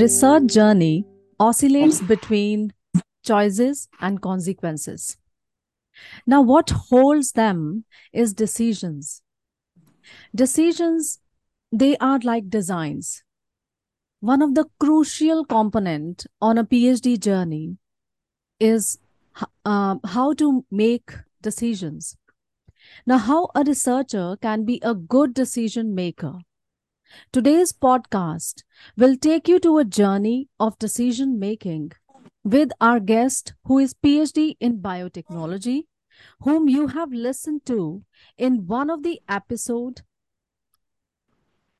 research journey oscillates between choices and consequences. Now, what holds them is decisions. Decisions, they are like designs. One of the crucial component on a PhD journey is uh, how to make decisions. Now, how a researcher can be a good decision maker. Today's podcast will take you to a journey of decision making with our guest who is PhD in biotechnology whom you have listened to in one of the episode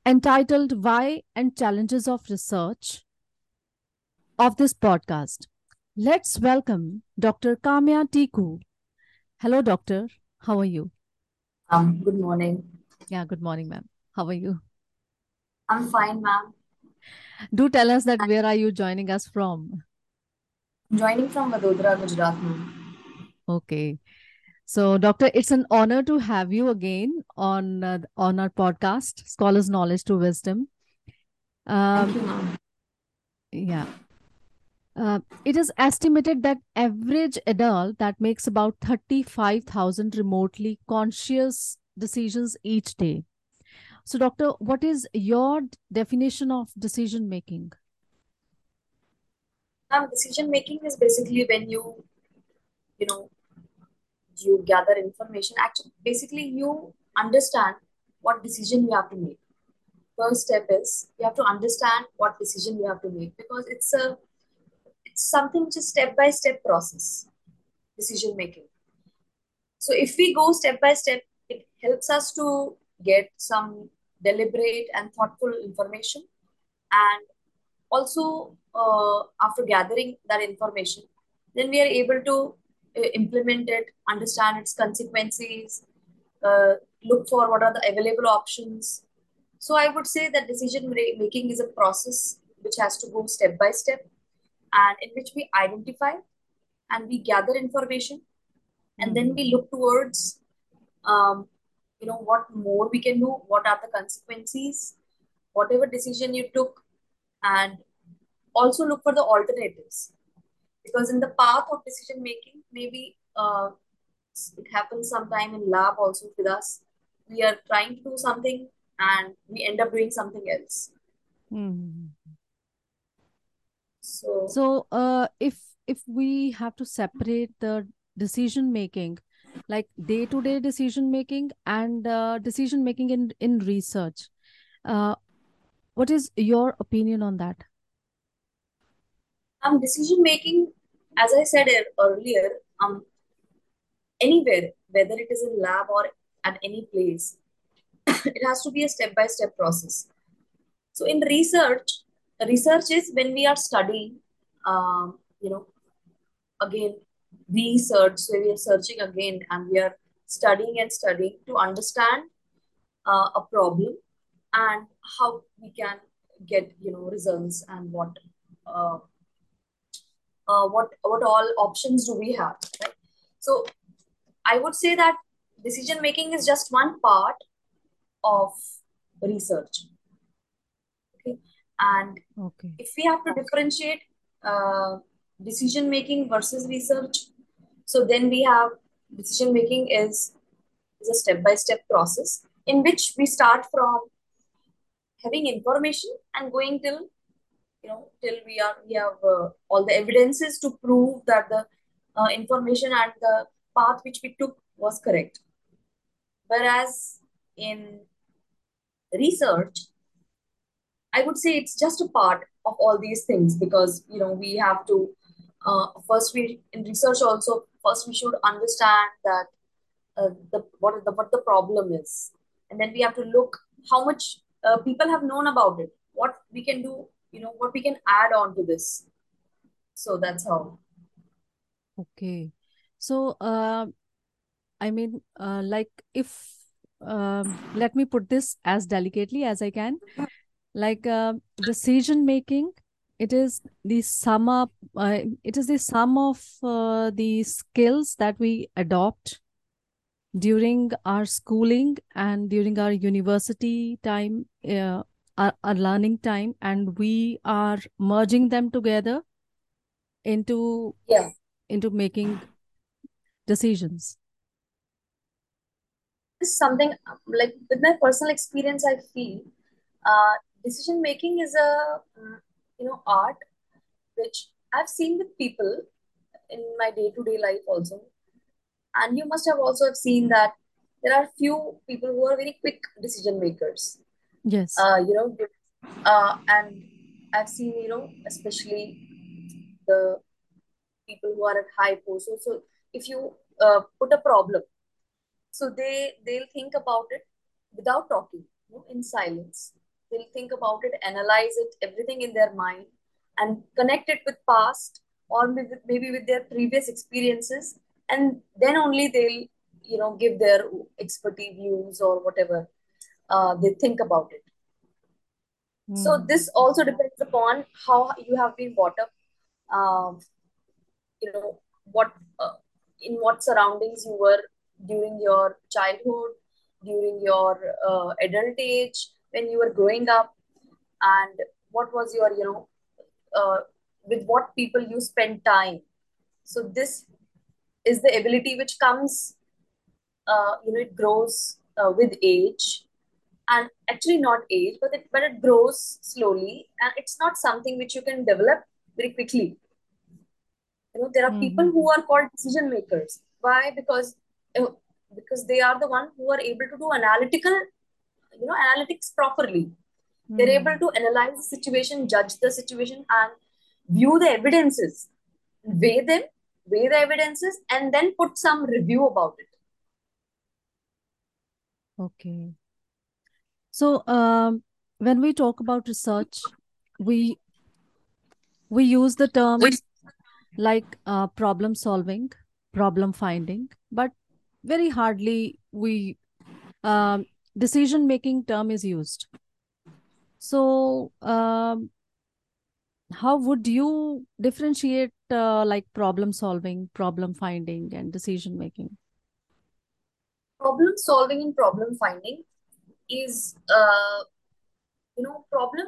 entitled Why and Challenges of Research of this podcast. Let's welcome Dr. Kamiya Tikoo. Hello, doctor. How are you? Um, good morning. Yeah, good morning, ma'am. How are you? I'm fine, ma'am. Do tell us that where are you joining us from? I'm joining from Vadodara, Gujarat, ma'am. Okay. So, doctor, it's an honor to have you again on uh, on our podcast, Scholars Knowledge to Wisdom. Thank you, ma'am. Yeah. Uh, it is estimated that average adult that makes about 35,000 remotely conscious decisions each day. So, doctor, what is your definition of decision making? Ma'am, decision making is basically when you, you know, you gather information. Actually, basically you understand what decision you have to make. First step is you have to understand what decision you have to make because it's a it's something just step by step process decision making. So if we go step by step, it helps us to get some deliberate and thoughtful information. And also uh, after gathering that information then we are able to uh, implement it understand its consequences uh, look for what are the available options. So i would say that decision making is a process which has to go step by step and in which we identify and we gather information and then we look towards um, you know what more we can do what are the consequences whatever decision you took and also look for the alternatives. Because in the path of decision making maybe uh, it happens sometime in lab also with us. We are trying to do something and we end up doing something else. Mhm. so So, uh, if if we have to separate the decision making, like day to day decision making and uh, decision making in in research, uh, what is your opinion on that? um decision making as i said earlier um anywhere whether it is in lab or at any place it has to be a step by step process so in research research is when we are studying um, you know again research so we are searching again and we are studying and studying to understand uh, a problem and how we can get you know results and what uh, uh, what what all options do we have right so i would say that decision making is just one part of research okay and Okay. if we have to differentiate uh, decision making versus research so then we have decision making is is a step by step process in which we start from having information and going till you know till we are we have uh, all the evidences to prove that the uh, information and the path which we took was correct. Whereas in research i would say it's just a part of all these things because you know we have to uh, first we in research also first we should understand that uh, the what the what the problem is. And then we have to look how much uh, people have known about it. What we can do you know what we can add on to this. So that's how. Okay. So, uh, I mean, uh, like if um, let me put this as delicately as I can, like uh, decision making, it is the sum up, uh, it is the sum of uh, the skills that we adopt during our schooling and during our university time, uh, a, a learning time and we are merging them together into Yeah. into making decisions This is something like with my personal experience, I feel uh, decision making is a you know art which I've seen with people in my day-to-day life also. And you must have also have seen that there are few people who are very quick decision makers. yes Uh, you know, uh, and I've seen, you know, especially the people who are at high posts. So, so if you uh, put a problem, so they they'll think about it without talking, you know, in silence. They'll think about it, analyze it, everything in their mind, and connect it with past or maybe with their previous experiences, and then only they'll, you know, give their expertise views or whatever uh, they think about it. So Mhm. this also depends upon how you have been brought up. Um, you know what uh, in what surroundings you were during your childhood, during your uh, adult age, when you were growing up, and what was your you know uh, with what people you spend time. So this is the ability which comes. Uh, you know, it grows uh, with age and actually not age but it but it grows slowly and it's not something which you can develop very quickly you know there are people Mhm. who are called decision makers why because uh, because they are the one who are able to do analytical you know analytics properly. They're able to analyze the situation judge the situation and view the evidences. Weigh them weigh the evidences and then put some review about it. Okay. So um when we talk about research we we use the terms like uh, problem solving problem finding but very hardly we um, decision making term is used. So um, how would you differentiate uh, like problem solving problem finding and decision making? Problem solving and problem finding is uh, you know problem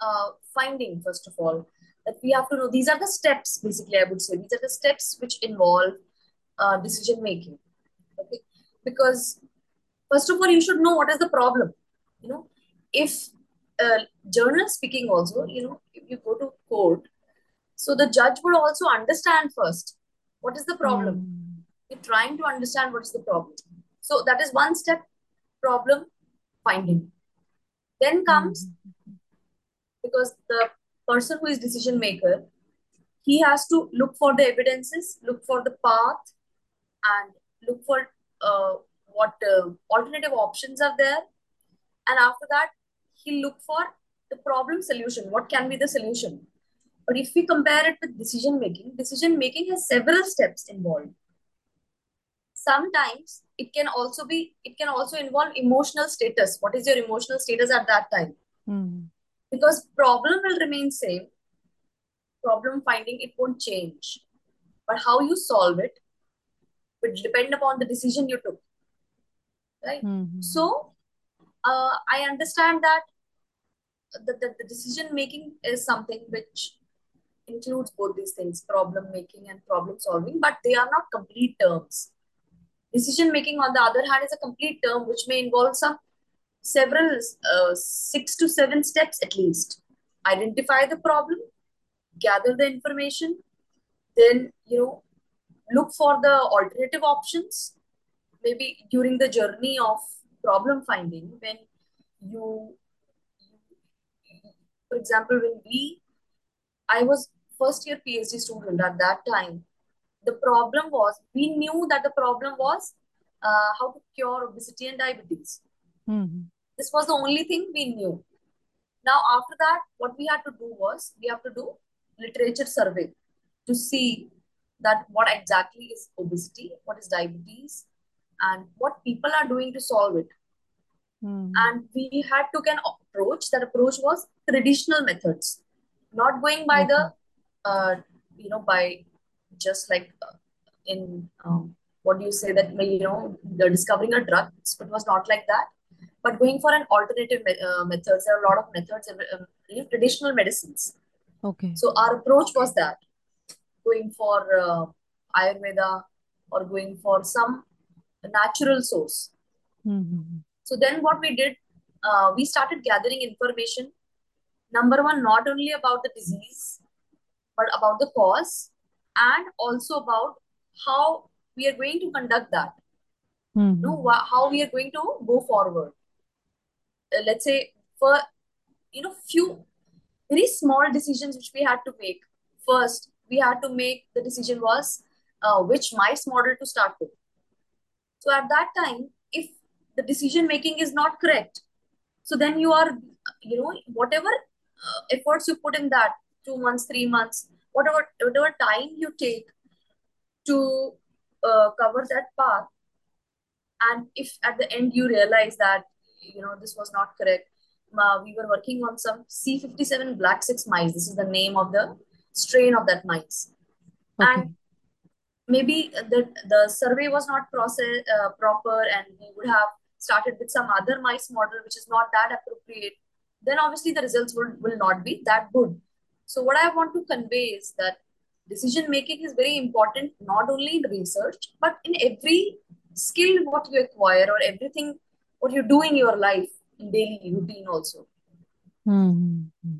uh, finding first of all that we have to know these are the steps basically i would say. These are the steps which involve uh, decision making okay? Because first of all you should know what is the problem you know if uh, journal speaking also you know if you go to court so the judge would also understand first what is the problem Hmm. you're trying to understand what is the problem so that is one step problem finding then comes Hmm. because the person who is decision maker he has to look for the evidences look for the path and look for uh, what uh, alternative options are there. And after that he'll look for the problem solution. What can be the solution? But if we compare it with decision making decision making has several steps involved. Sometimes it can also be it can also involve emotional status. What is your emotional status at that time? Hmm. because problem will remain same. Problem finding it won't change. But how you solve it would depend upon the decision you took right? Hmm. so uh, i understand that the, the, the decision making is something which includes both these things problem making and problem solving but they are not complete terms. Decision making on the other hand is a complete term which may involve some several uh, six to seven steps at least. Identify the problem gather the information then you know look for the alternative options maybe during the journey of problem finding when you for example when we i was first year phd student at that time the problem was we knew that the problem was uh, how to cure obesity and diabetes Hmm. this was the only thing we knew now after that what we had to do was we have to do literature survey to see that what exactly is obesity what is diabetes and what people are doing to solve it Hmm. and we had took an approach that approach was traditional methods not going by the uh, you know by just like uh, in um, what do you say that you know the discovering a drug it was not like that but going for an alternative uh, methods. There are a lot of methods, um, you know, traditional medicines. Okay. So our approach was that going for uh, Ayurveda or going for some natural source. Mm-hmm. So then what we did, uh, we started gathering information. Number one, not only about the disease, but about the cause and also about how we are going to conduct that. Mm-hmm. No, wha- how we are going to go forward. Uh, let's say for you know few very small decisions which we had to make. First, we had to make the decision was uh, which mice model to start with. So at that time, if the decision making is not correct, so then you are, you know, whatever uh, efforts you put in that two months, three months, whatever whatever time you take to uh, cover that path, and if at the end you realize that you know this was not correct, uh, we were working on some C57 black six mice. This is the name of the strain of that mice, Okay. and maybe the the survey was not process uh, proper and we would have started with some other mice model which is not that appropriate then obviously the results will, will not be that good so what i want to convey is that decision making is very important not only in research but in every skill what you acquire or everything what you do in your life in daily routine also Mm-hmm.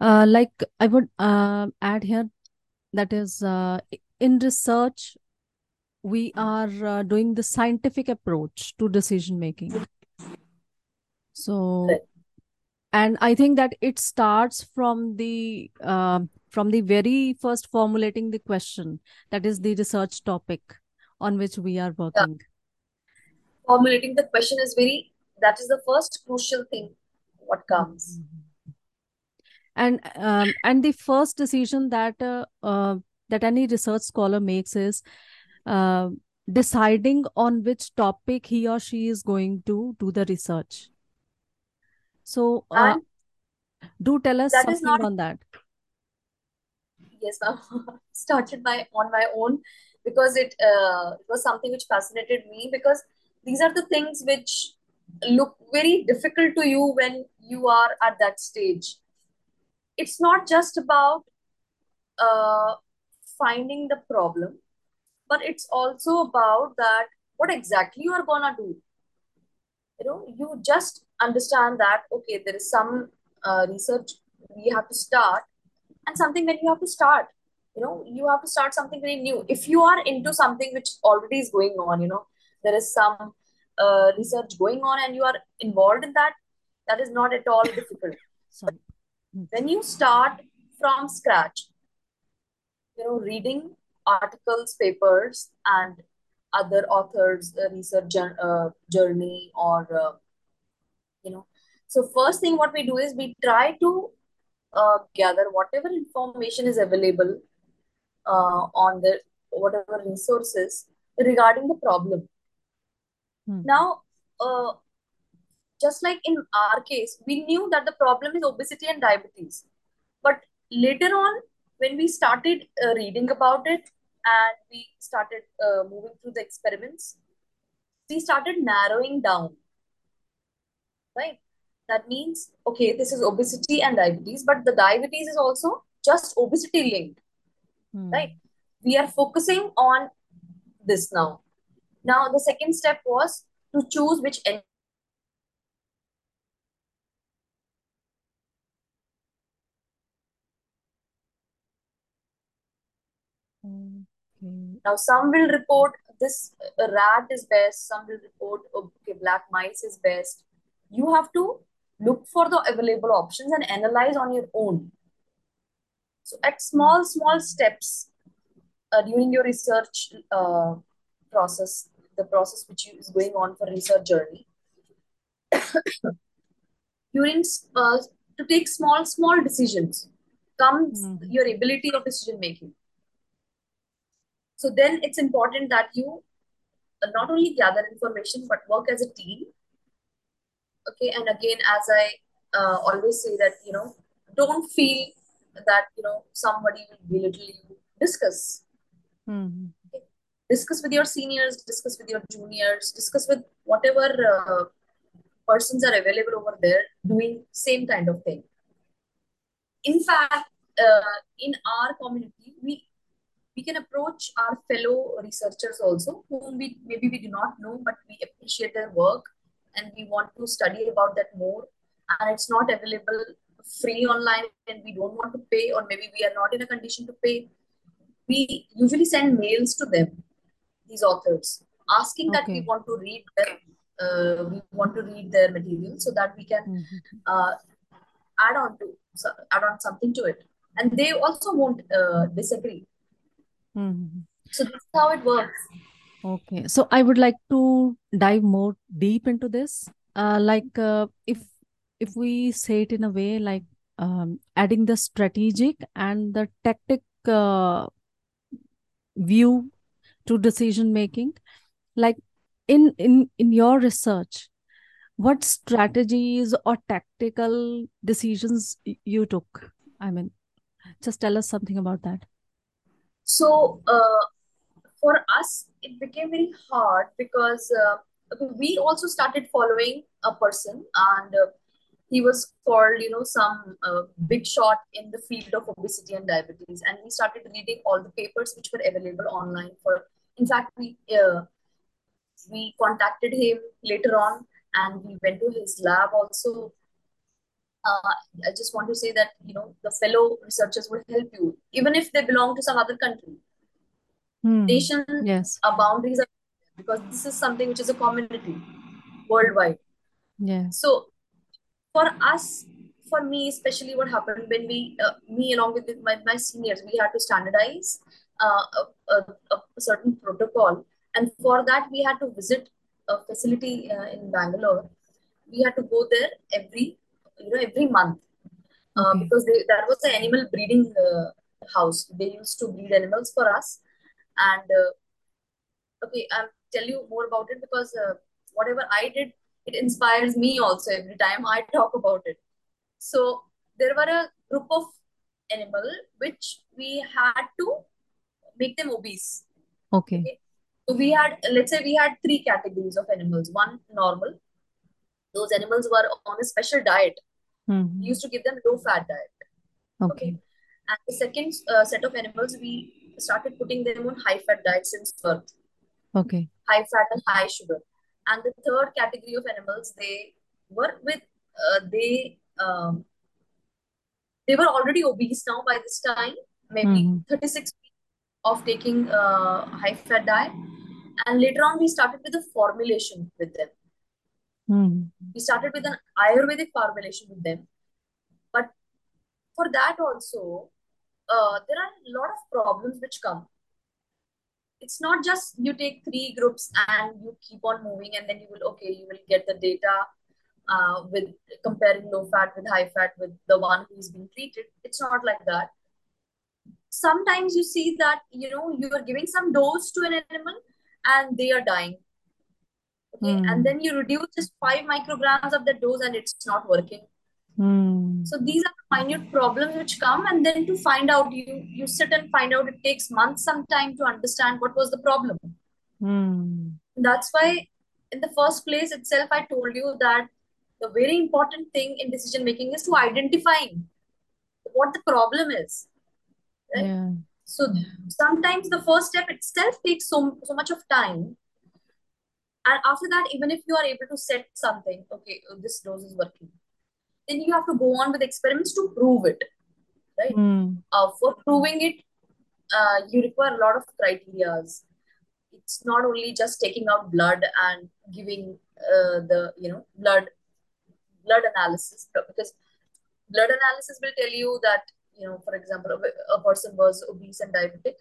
Uh, like I would uh, add here that is uh, in research we are uh, doing the scientific approach to decision making. So and I think that it starts from the uh, from the very first formulating the question that is the research topic on which we are yeah. working. formulating the question is very that is the first crucial thing what comes Mhm. And um, and the first decision that uh, uh, that any research scholar makes is uh, deciding on which topic he or she is going to do the research. So, uh, do tell us something not on that. yes ma'am started by on my own because it uh, it was something which fascinated me because these are the things which look very difficult to you when you are at that stage it's not just about uh, finding the problem but it's also about that what exactly you are gonna do. You know you just understand that okay there is some uh, research we have to start and something that you have to start. You know you have to start something very new. If you are into something which already is going on you know there is some uh, research going on and you are involved in that that is not at all difficult. Sorry. When you start from scratch you know reading articles papers and other authors uh, research uh, journey or uh, you know so first thing what we do is we try to uh, gather whatever information is available uh, on the whatever resources regarding the problem Hmm. now uh, just like in our case we knew that the problem is obesity and diabetes. But later on when we started uh, reading about it and we started uh, moving through the experiments we started narrowing down. Right? That means okay this is obesity and diabetes but the diabetes is also just obesity linked. Hmm. right? We are focusing on this now. Now the second step was to choose which Okay. now some will report this uh, rat is best some will report okay black mice is best you have to look for the available options and analyze on your own so at small small steps uh, during your research uh, process the process which is going on for research journey during uh, to take small small decisions comes Mhm. your ability of decision making so then it's important that you uh, not only gather information but work as a team okay and again as i uh, always say that you know don't feel that you know somebody will belittle you discuss Mhm. okay? discuss with your seniors discuss with your juniors discuss with whatever uh, persons are available over there doing same kind of thing in fact uh, in our community we we can approach our fellow researchers also whom we maybe we do not know but we appreciate their work and we want to study about that more. And it's not available free online and we don't want to pay or maybe we are not in a condition to pay. We usually send mails to them these authors asking that we want to read their uh, we want to read their material so that we can Mhm. uh, add on to so, add on something to it. And they also won't uh, disagree Mhm. so this is how it works Okay. So I would like to dive more deep into this. Uh, like uh, if if we say it in a way like um, adding the strategic and the tactic uh, view to decision making, like in in in your research, what strategies or tactical decisions you took? I mean, just tell us something about that. So uh, for us it became very hard because uh, we also started following a person and uh, he was called you know some uh, big shot in the field of obesity and diabetes. And we started reading all the papers which were available online for in fact we uh, we contacted him later on and we went to his lab also uh, i just want to say that you know the fellow researchers will help you even if they belong to some other country Hmm. nation Yes. our boundaries are because this is something which is a community worldwide Yes. so for us for me especially what happened when we uh, me along with my, my seniors we had to standardize uh, a, a, a certain protocol and for that we had to visit a facility uh, in bangalore we had to go there every you know every month. Uh, Okay. because they, that was the animal breeding uh, house. They used to breed animals for us. And uh, okay i'll tell you more about it because uh, whatever i did it inspires me also every time i talk about it. So there were a group of animal which we had to make them obese. Okay. okay? So we had let's say we had three categories of animals. One normal. Those animals were on a special diet we Hmm. used to give them low fat diet okay Okay. and the second uh, set of animals we started putting them on high fat diet since birth Okay. high fat and high sugar. And the third category of animals, they were with uh, they um, they were already obese now by this time, maybe Hmm. 36 weeks of taking uh, high fat diet. And later on, we started with a formulation with them. Hmm. We started with an Ayurvedic formulation with them. But for that also, uh, there are a lot of problems which come. It's not just you take three groups and you keep on moving and then you will, okay, you will get the data uh, with comparing low fat with high fat with the one who is being treated. It's not like that. Sometimes you see that, you know, you are giving some dose to an animal and they are dying. Okay. Hmm. And then you reduce just five micrograms of the dose and it's not working. Hmm. So these are the minute problems which come, and then to find out, you you sit and find out. It takes months, some time to understand what was the problem. Hmm. That's why, in the first place itself, I told you that the very important thing in decision making is to identifying what the problem is, right? Yeah. So sometimes the first step itself takes so so much of time, and after that, even if you are able to set something, okay, oh, this dose is working, then you have to go on with experiments to prove it, right? Hmm. Uh, for proving it, uh, you require a lot of criterias. It's not only just taking out blood and giving uh, the you know blood blood analysis because blood analysis will tell you that you know for example a, a person was obese and diabetic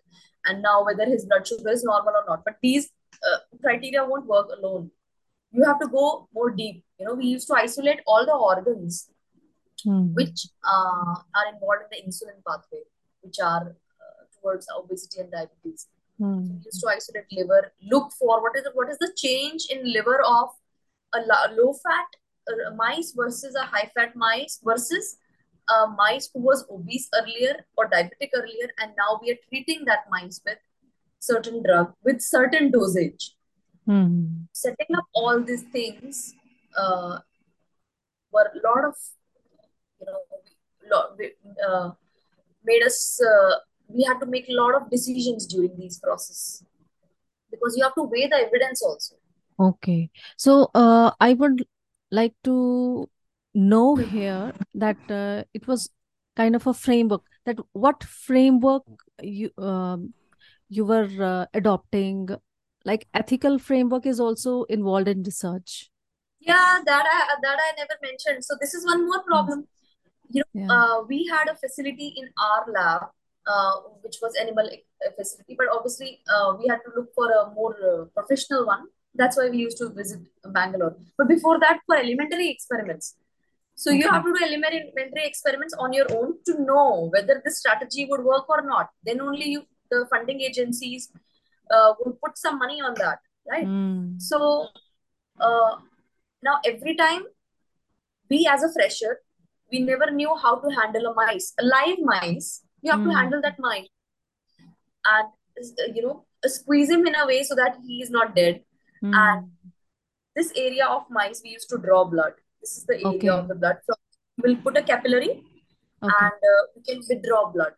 and now whether his blood sugar is normal or not but these uh, criteria won't work alone you have to go more deep you know we used to isolate all the organs Hmm. which uh, are involved in the insulin pathway which are uh, towards obesity and diabetes so Hmm. we used to isolate liver look for what is the, what is the change in liver of a low fat uh, mice versus a high fat mice versus a mice who was obese earlier or diabetic earlier and now we are treating that mice with certain drug with certain dosage. Mm. Setting up all these things uh, were a lot of, you know, lot, uh, made us, uh, we had to make a lot of decisions during these process because you have to weigh the evidence also. Okay. So, uh, I would like to know here that uh, it was kind of a framework that what framework you um, you were uh, adopting like ethical framework is also involved in research Yeah, that I that I never mentioned. So this is one more Mm. problem. You know, yeah uh, we had a facility in our lab, uh, which was animal uh, facility, but obviously uh, we had to look for a more uh, professional one. That's why we used to visit Bangalore. But before that, for elementary experiments. So you have to do elementary experiments on your own to know whether this strategy would work or not. Then only you, the funding agencies, uh, will put some money on that, right? Mm. So uh, now every time we as a fresher, we never knew how to handle a mice, a live mice. You have to Mm. handle that mice and you know squeeze him in a way so that he is not dead. And Mm. this area of mice we used to draw blood. This is the area of the blood. From we'll put a capillary okay and uh, we can withdraw blood.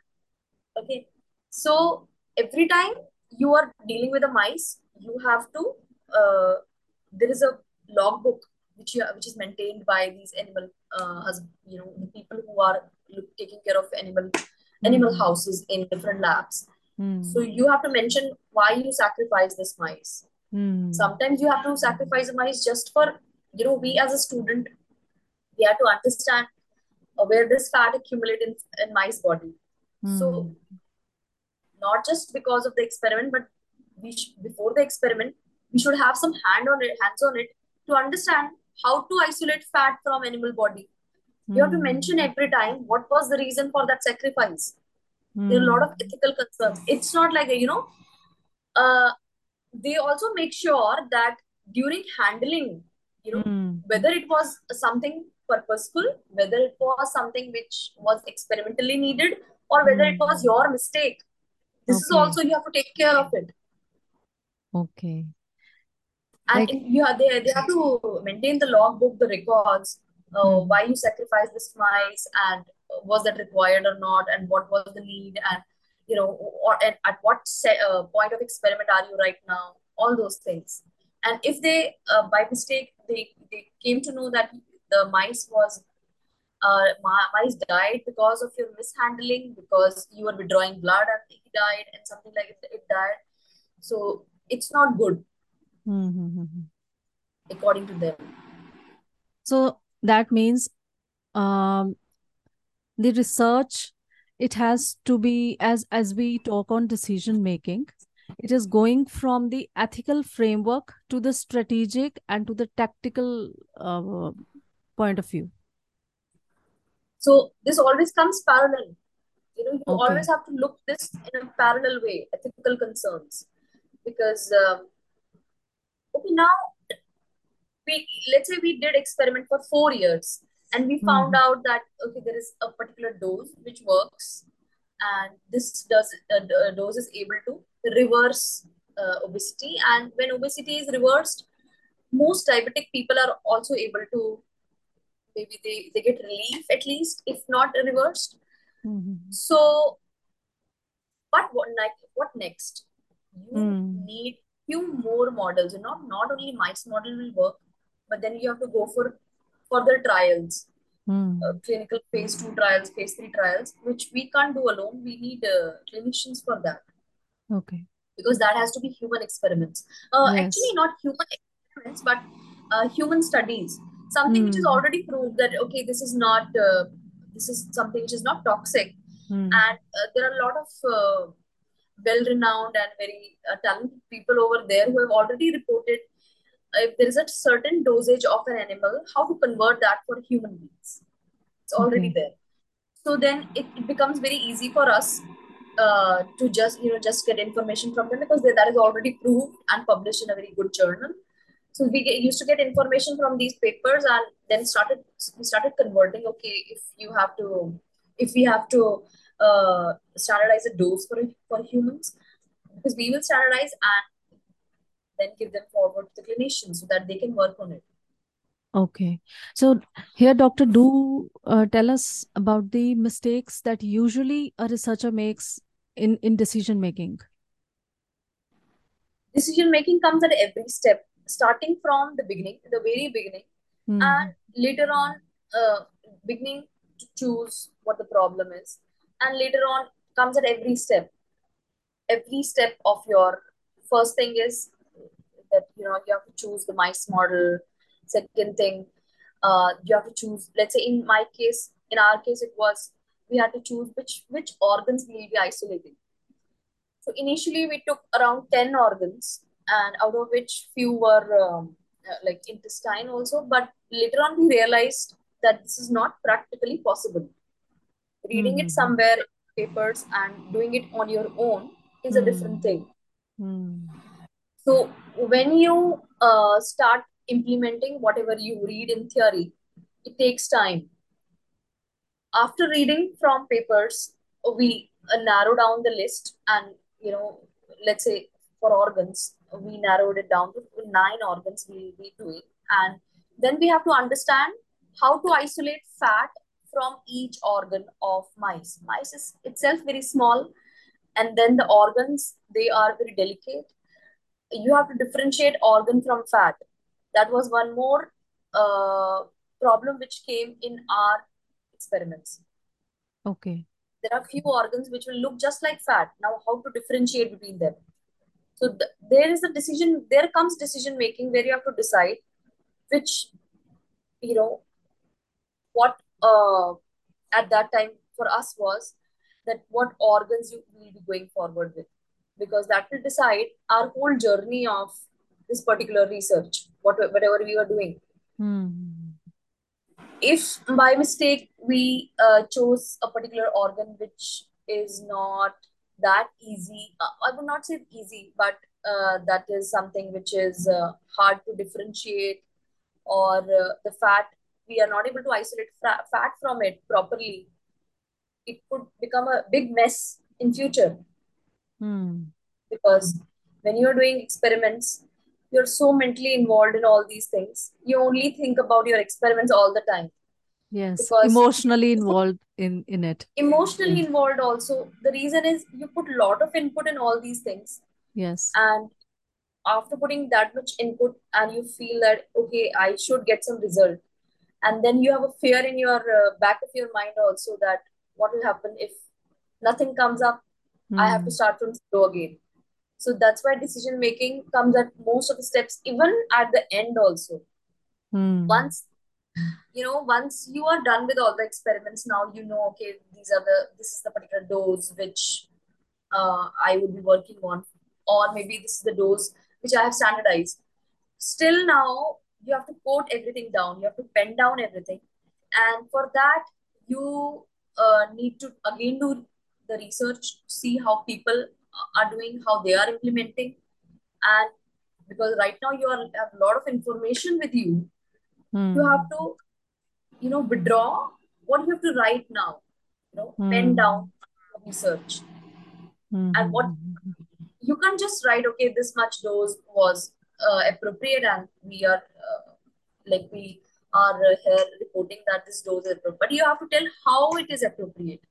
Okay. So every time you are dealing with a mice, you have to uh, there is a logbook which you which is maintained by these animal uh, you know the people who are taking care of animal animal Mm. houses in different labs. So Mm. you have to mention why you sacrifice this mice. Mm. Sometimes you have to sacrifice a mice just for you know we as a student we have to understand where this fat accumulate in, in mice body. So Mm. Not just because of the experiment, but we sh- before the experiment, we should have some hand on it, hands on it to understand how to isolate fat from animal body. You have to Mm. mention every time what was the reason for that sacrifice. There are a lot of Mm. ethical concerns. It's not like you know, uh, they also make sure that during handling, you know, Mm. whether it was something purposeful, whether it was something which was experimentally needed, or whether it was Mm. your mistake, this is also you have to take care of it. okay And like you have, they, they have to maintain the logbook, the records, uh, mm. why you sacrificed this mice, and was that required or not, and what was the need, and you know, or and at what se- uh, point of experiment are you right now? All those things. And if they, uh, by mistake, they, they came to know that the mice was uh, mi- mice died because of your mishandling, because you were withdrawing blood and he died, and something like it, it died. So it's not good Mm-hmm. according to them. so that means um the research it has to be as as we talk on decision making it is going from the ethical framework to the strategic and to the tactical uh, point of view So this always comes parallel. You know, you okay always have to look this in a parallel way, ethical concerns, because um, okay now we let's say we did experiment for four years and we found Mhm. out that okay there is a particular dose which works and this does uh, uh, dose is able to reverse uh, obesity and when obesity is reversed most diabetic people are also able to maybe they, they get relief at least if not reversed. Mhm. so but what like what next? You Mm. need few more models. And not not only mice model will work but then you have to go for further trials. Uh, Mm. clinical phase 2 trials phase 3 trials which we can't do alone. We need uh, clinicians for that. Okay. Because that has to be human experiments. Uh, actually not human experiments but uh, human studies something which is mm. already proved that okay this is not uh, this is something which is not toxic. Mm. and uh, there are a lot of uh, well-renowned and very uh, talented people over there who have already reported uh, if there is a certain dosage of an animal how to convert that for human beings. It's already okay. there. So then it, it becomes very easy for us uh, to just you know just get information from them because they, that is already proved and published in a very good journal so we get, used to get information from these papers and then started we started converting okay if you have to if we have to uh, standardize a dose for for humans because we will standardize and then give them forward to the clinicians so that they can work on it. Okay. So here, doctor, do uh, tell us about the mistakes that usually a researcher makes in, in decision making. Decision making comes at every step, starting from the beginning, the very beginning, Hmm. and later on, uh, beginning to choose what the problem is, and later on comes at every step. Every step of your first thing is that you know you have to choose the mice model. Second thing, uh, you have to choose. Let's say in my case, in our case, it was we had to choose which which organs we will be isolating. So initially we took around 10 organs and out of which few were um, uh, like intestine also. But later on we realized that this is not practically possible. Reading it Mhm. somewhere in papers and doing it on your own is a different Hmm. thing. Hmm. So when you uh, start implementing whatever you read in theory, it takes time. After reading from papers, we uh, narrow down the list, and you know, let's say for organs, we narrowed it down to nine organs we will be doing, and then we have to understand how to isolate fat from each organ of mice. Mice is itself very small, and then the organs they are very delicate you have to differentiate organ from fat. That was one more uh, problem which came in our experiments. Okay. There are few organs which will look just like fat. Now, how to differentiate between them? So th- there is a decision. There comes decision making where you have to decide which you know what uh, at that time for us was that what organs you will be going forward with because that will decide our whole journey of this particular research what, whatever we were doing Hmm. if by mistake we uh, chose a particular organ which is not that easy uh, i would not say easy but uh, that is something which is uh, hard to differentiate or uh, the fat we are not able to isolate fra- fat from it properly. It could become a big mess in future. Hmm. because when you're doing experiments you're so mentally involved in all these things you only think about your experiments all the time Yes. because Emotionally involved in in it. emotionally involved also the reason is you put a lot of input in all these things Yes. and after putting that much input and you feel that okay i should get some result and then you have a fear in your uh, back of your mind also that what will happen if nothing comes up i have to Hmm. start from zero again so that's why decision making comes at most of the steps even at the end also Hmm. once you know once you are done with all the experiments now you know okay these are the this is the particular dose which uh, i would be working on. Or maybe this is the dose which i have standardized. Still now you have to quote everything down. You have to pen down everything. And for that you uh, need to again do the research see how people are doing how they are implementing. And because right now you are, have a lot of information with you. You have Hmm. to you know withdraw what you have to write now you know pen Hmm. down research Hmm. and what you can't just write okay this much dose was uh, appropriate and we are uh, like we are uh, here reporting that this dose is appropriate but you have to tell how it is appropriate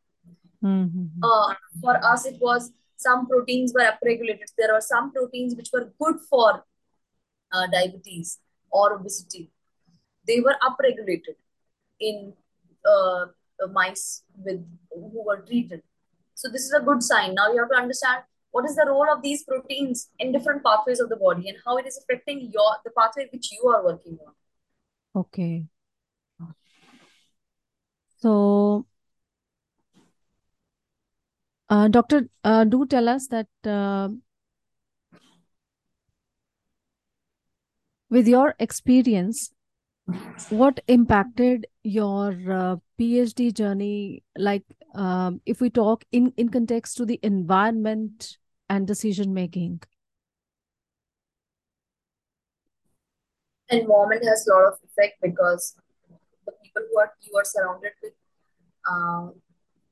Hmm. uh, for us it was some proteins were upregulated there were some proteins which were good for uh, diabetes or obesity they were upregulated in uh, mice with who were treated. So this is a good sign. Now you have to understand what is the role of these proteins in different pathways of the body and how it is affecting your the pathway which you are working on. Okay. So, uh, doctor, uh, do tell us that uh, with your experience, what impacted your uh, PhD journey? Like, um, if we talk in in context to the environment and decision making. environment has a lot of effect because the people who are you are surrounded with um,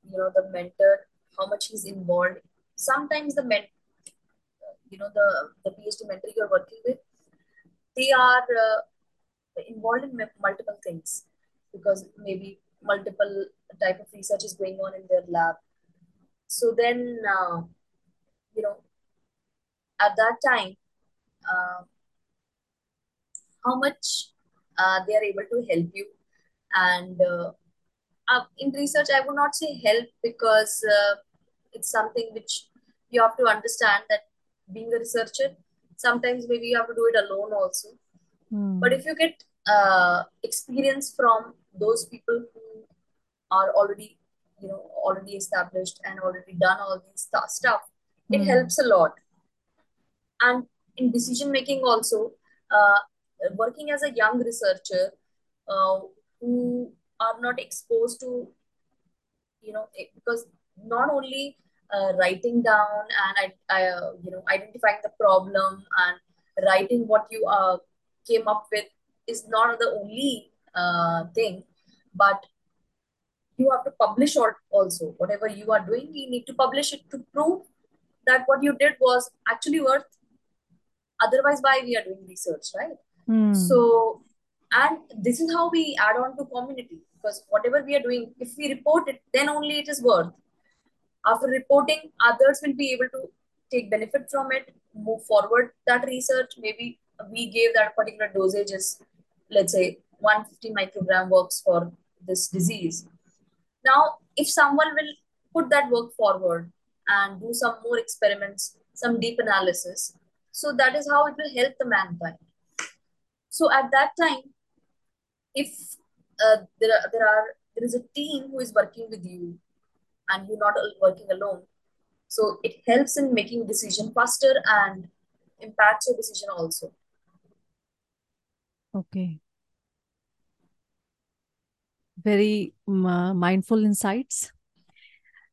you know the mentor how much he's involved sometimes the men you know the the PhD mentor you're working with, they are uh, involved in multiple things. Because maybe multiple type of research is going on in their lab. So then, uh, you know, at that time, uh, how much uh, they are able to help you? And uh, uh, in research i would not say help because uh, it's something which you have to understand that being a researcher sometimes maybe you have to do it alone also Hmm. but if you get uh, experience from those people who are already you know already established and already done all these stu- stuff it Hmm. helps a lot and in decision making also uh, working as a young researcher uh, who are not exposed to you know because not only uh, writing down and I, I uh, you know identifying the problem and writing what you uh, came up with is not the only uh, thing but you have to publish or also. Whatever you are doing you need to publish it to prove that what you did was actually worth otherwise why we are doing research right? Hmm. so and this is how we add on to community because whatever we are doing if we report it then only it is worth. After reporting others will be able to take benefit from it move forward that research maybe we gave that particular dosages let's say 150 microgram works for this disease. Now if someone will put that work forward and do some more experiments some deep analysis so that is how it will help the mankind. So at that time if uh, there are, there are there is a team who is working with you and you're not working alone so it helps in making decision faster and impacts your decision also Okay. Very um, uh, mindful insights.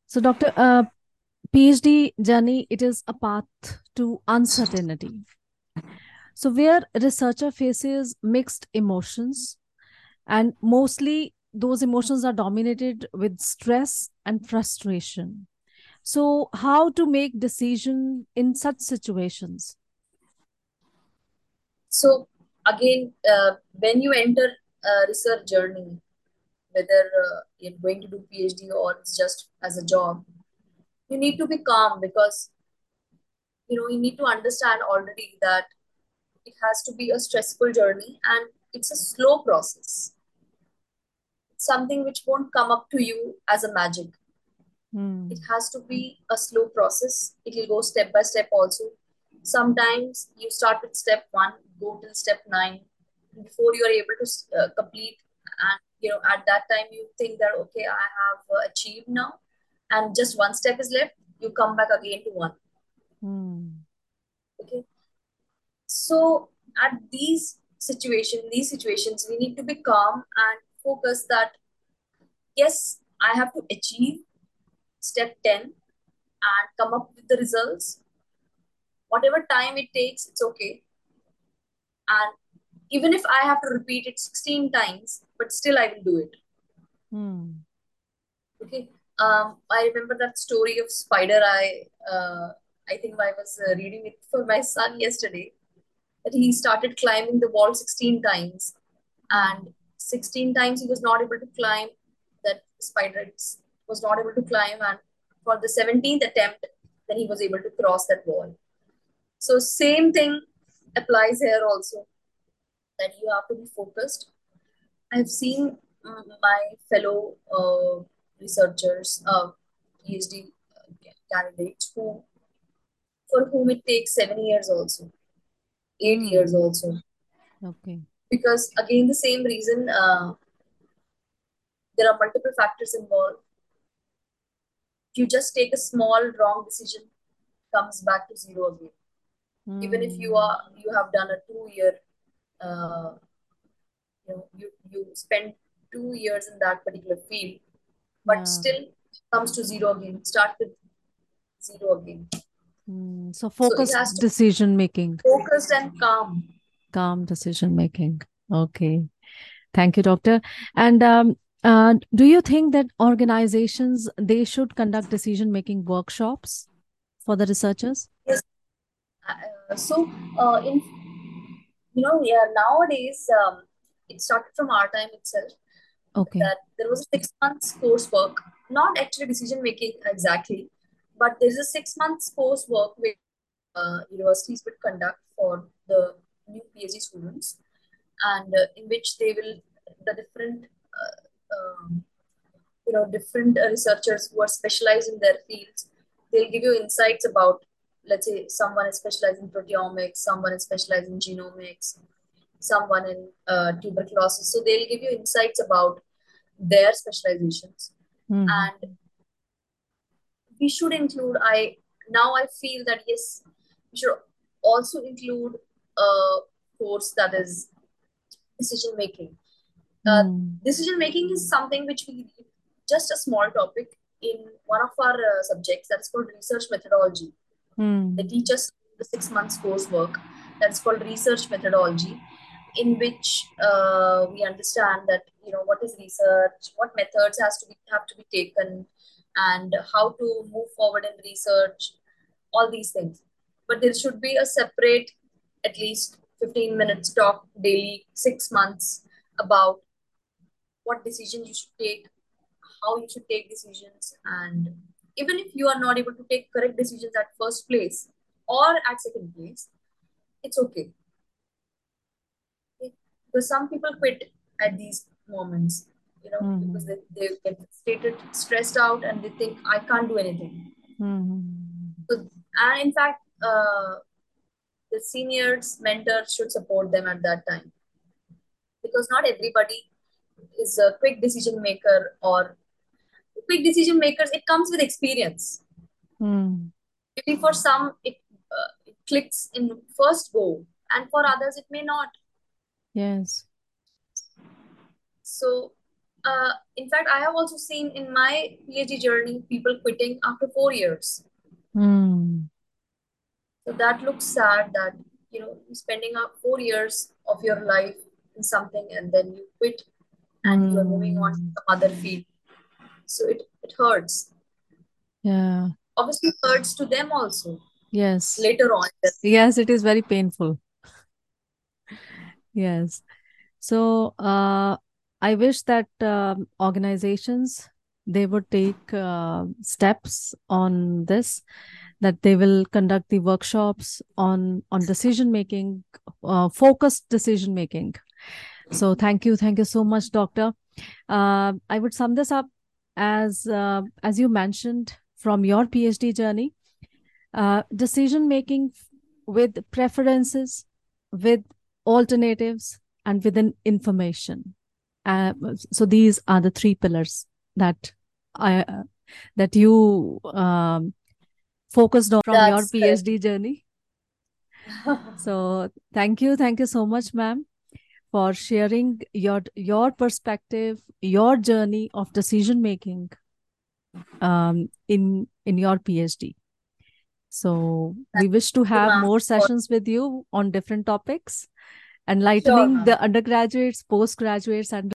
So, Doctor, uh, PhD journey, it is a path to uncertainty. So, where researcher faces mixed emotions, and mostly those emotions are dominated with stress and frustration. So, how to make decision in such situations? so again uh, when you enter a research journey whether uh, you're going to do phd or it's just as a job you need to be calm because you know you need to understand already that it has to be a stressful journey and it's a slow process. It's something which won't come up to you as a magic. Hmm. it has to be a slow process. It will go step by step also sometimes you start with step one go till step nine before you are able to uh, complete. And you know at that time you think that okay i have uh, achieved now. And just one step is left you come back again to one. Hmm. okay? So at these situation these situations we need to be calm and focus that yes i have to achieve step 10 and come up with the results whatever time it takes it's okay. And even if i have to repeat it 16 times but still i will do it. Hmm. okay? Um i remember that story of spider eye uh, i think i was uh, reading it for my son yesterday that he started climbing the wall 16 times. And 16 times he was not able to climb that spider was not able to climb and for the 17th attempt then he was able to cross that wall so same thing applies here also that you have to be focused. I've seen mm, my fellow uh, researchers uh, phd candidates who for whom it takes seven years also eight years also. Okay. because again the same reason uh, there are multiple factors involved. If you just take a small wrong decision comes back to zero again even if you Hmm. are you have done a two year uh, you know you you spend two years in that particular field but Yeah. still comes to zero again start with zero again Hmm. So, so focused has decision making. focused and calm calm decision making okay thank you doctor and um, uh, do you think that organizations they should conduct decision making workshops for the researchers Uh, so, uh, in you know, yeah, nowadays um, it started from our time itself Okay. that there was a six months coursework, not actually decision making exactly, but there's a six months coursework which uh, universities would conduct for the new PhD students, and uh, in which they will the different uh, um, you know different uh, researchers who are specialized in their fields they'll give you insights about let's say someone is specialized in proteomics someone is specialized in genomics someone in uh, tuberculosis so they'll give you insights about their specializations Mhm. and we should include i now i feel that yes we should also include a course that is decision making uh, Mm. decision making is something which we just a small topic in one of our uh, subjects that's called research methodology they Mm. teach us the six months coursework that's called research methodology in which uh, we understand that you know what is research what methods has to be have to be taken and how to move forward in research all these things but there should be a separate at least 15 minutes talk daily six months about what decision you should take how you should take decisions and even if you are not able to take correct decisions at first place or at second place it's okay because some people quit at these moments you know Mhm. because they, they get stated stressed out and they think i can't do anything Mhm. so and in fact uh, the seniors mentors should support them at that time because not everybody is a quick decision maker or quick decision makers it comes with experience Mm. maybe for some it, uh, it clicks in first go and for others it may not Yes. so uh, in fact i have also seen in my phd journey people quitting after four years Mm. so that looks sad that you know spending up four years of your life in something and then you quit and you are moving on to Mm. some other field so it, it hurts Yeah. obviously it hurts to them also Yes. later on Yes, it is very painful. Yes. So, uh, I wish that um, organizations they would take uh, steps on this, that they will conduct the workshops on on decision making, uh, focused decision making. So, thank you, thank you so much, Doctor. Uh, I would sum this up as uh, as you mentioned from your PhD journey, uh, decision making with preferences, with alternatives, and within information. Uh, so these are the three pillars that I uh, that you um, focused on from your That's correct. PhD journey. So thank you, thank you so much, ma'am, for sharing your your perspective, your journey of decision making um, in in your PhD. So we wish to have more sessions with you on different topics, enlightening ma'am. the undergraduates, postgraduates, and